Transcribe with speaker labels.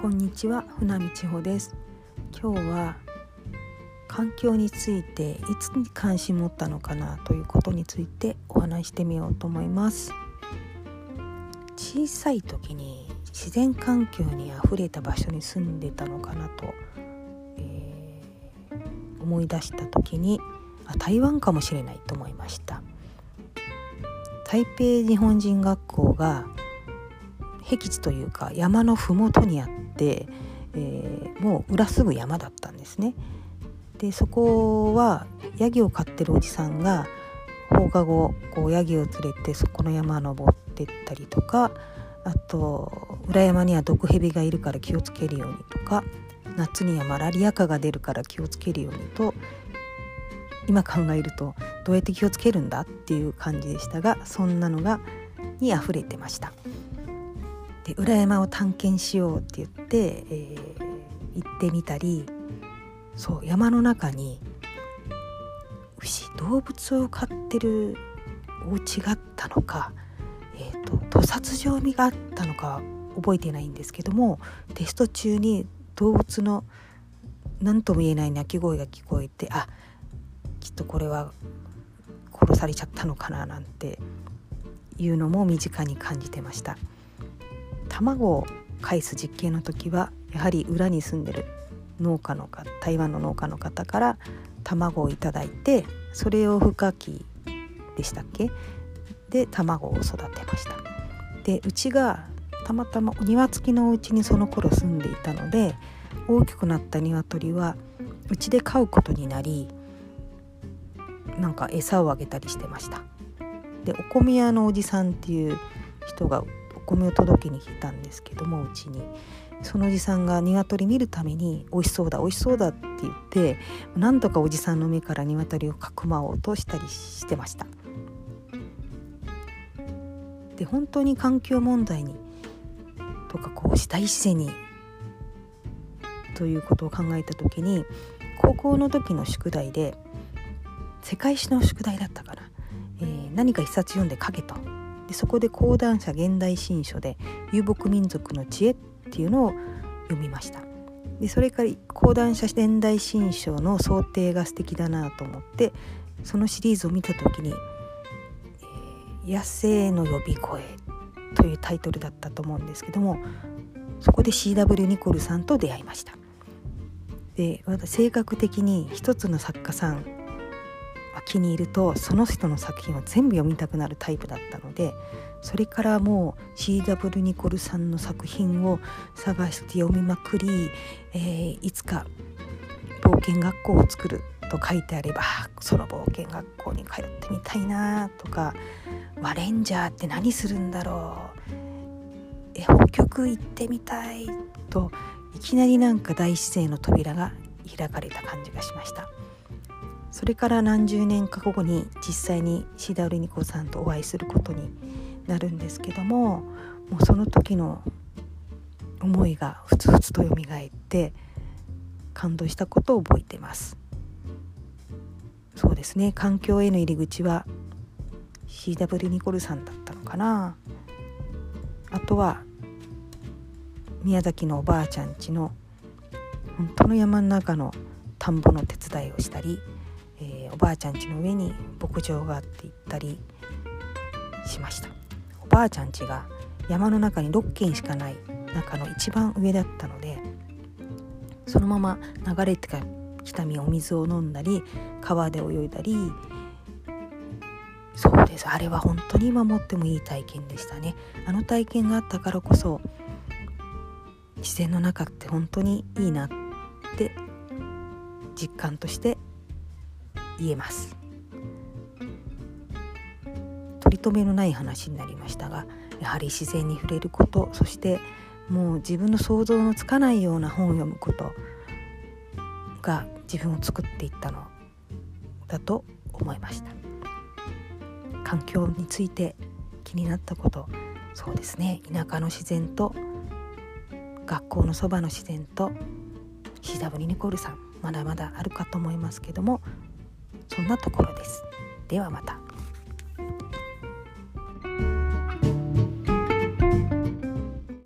Speaker 1: こんにちは船見千穂です。今日は環境についていつに関心持ったのかなということについてお話してみようと思います。小さい時に自然環境にあふれた場所に住んでたのかなと、えー、思い出した時にあ台湾かもしれないと思いました。台北日本人学校が僻地というか山の麓にあっ、えー、もう裏すぐ山だったんですね。でそこはヤギを飼ってるおじさんが放課後こうヤギを連れてそこの山登ってったりとかあと裏山には毒蛇がいるから気をつけるようにとか夏にはマラリア蚊が出るから気をつけるようにと今考えるとどうやって気をつけるんだっていう感じでしたがそんなのがに溢れてました。で裏山を探検しようって言って、えー、行ってみたりそう山の中に牛動物を飼ってるお家があったのか、えーと、と屠殺場味があったのか覚えてないんですけどもテスト中に動物の何とも言えない鳴き声が聞こえてあきっとこれは殺されちゃったのかななんていうのも身近に感じてました。卵を返す実験の時はやはり裏に住んでる農家の方台湾の農家の方から卵をいただいてそれを孵化器でしたっけ？で卵を育てました。でうちがたまたま庭付きのお家にその頃住んでいたので大きくなった鶏はうちで飼うことになりなんか餌をあげたりしてました。でお米屋のおじさんっていう人が米を届けに来たんですけどもうちに。そのおじさんが鶏見るために「美味しそうだ美味しそうだ」って言ってなんとかおじさんの目から鶏をかくまおうとしたりしてました。で本当に環境問題にとかこうしたい自然にということを考えた時に高校の時の宿題で世界史の宿題だったから、えー、何か一冊読んで書けと。でそこで講談社現代新書で遊牧民族の知恵っていうのを読みました。でそれから講談社現代新書の想定が素敵だなと思ってそのシリーズを見た時に「、野生の呼び声」というタイトルだったと思うんですけどもそこで CW ニコルさんと出会いました。で性格的に一つの作家さん気に入るとその人の作品を全部読みたくなるタイプだったのでそれからもう CW ニコルさんの作品を探して読みまくり、えー、いつか冒険学校を作ると書いてあればその冒険学校に通ってみたいなとか「ワレンジャーって何するんだろうえ」「北極行ってみたい」といきなりなんか大自然の扉が開かれた感じがしました。それから何十年か後に実際にシダウリニコさんとお会いすることになるんですけどももうその時の思いがふつふつと蘇って感動したことを覚えてます。そうですね。環境への入り口は CW ニコルさんだったのかな。あとは宮崎のおばあちゃんちの本当の山の中の田んぼの手伝いをしたりおばあちゃん家の上に牧場があって行ったりしました。おばあちゃん家が山の中に6軒しかない中の一番上だったのでそのまま流れてきたお水を飲んだり川で泳いだり。そうです。あれは本当に今もってもいい体験でしたね。あの体験があったからこそ自然の中って本当にいいなって実感として言えます。取り留めのない話になりましたがやはり自然に触れることそしてもう自分の想像のつかないような本を読むことが自分を作っていったのだと思いました。環境について気になったことそうですね。田舎の自然と学校のそばの自然と CW ニコルさんまだまだあるかと思いますけどもそんなところです。ではまた。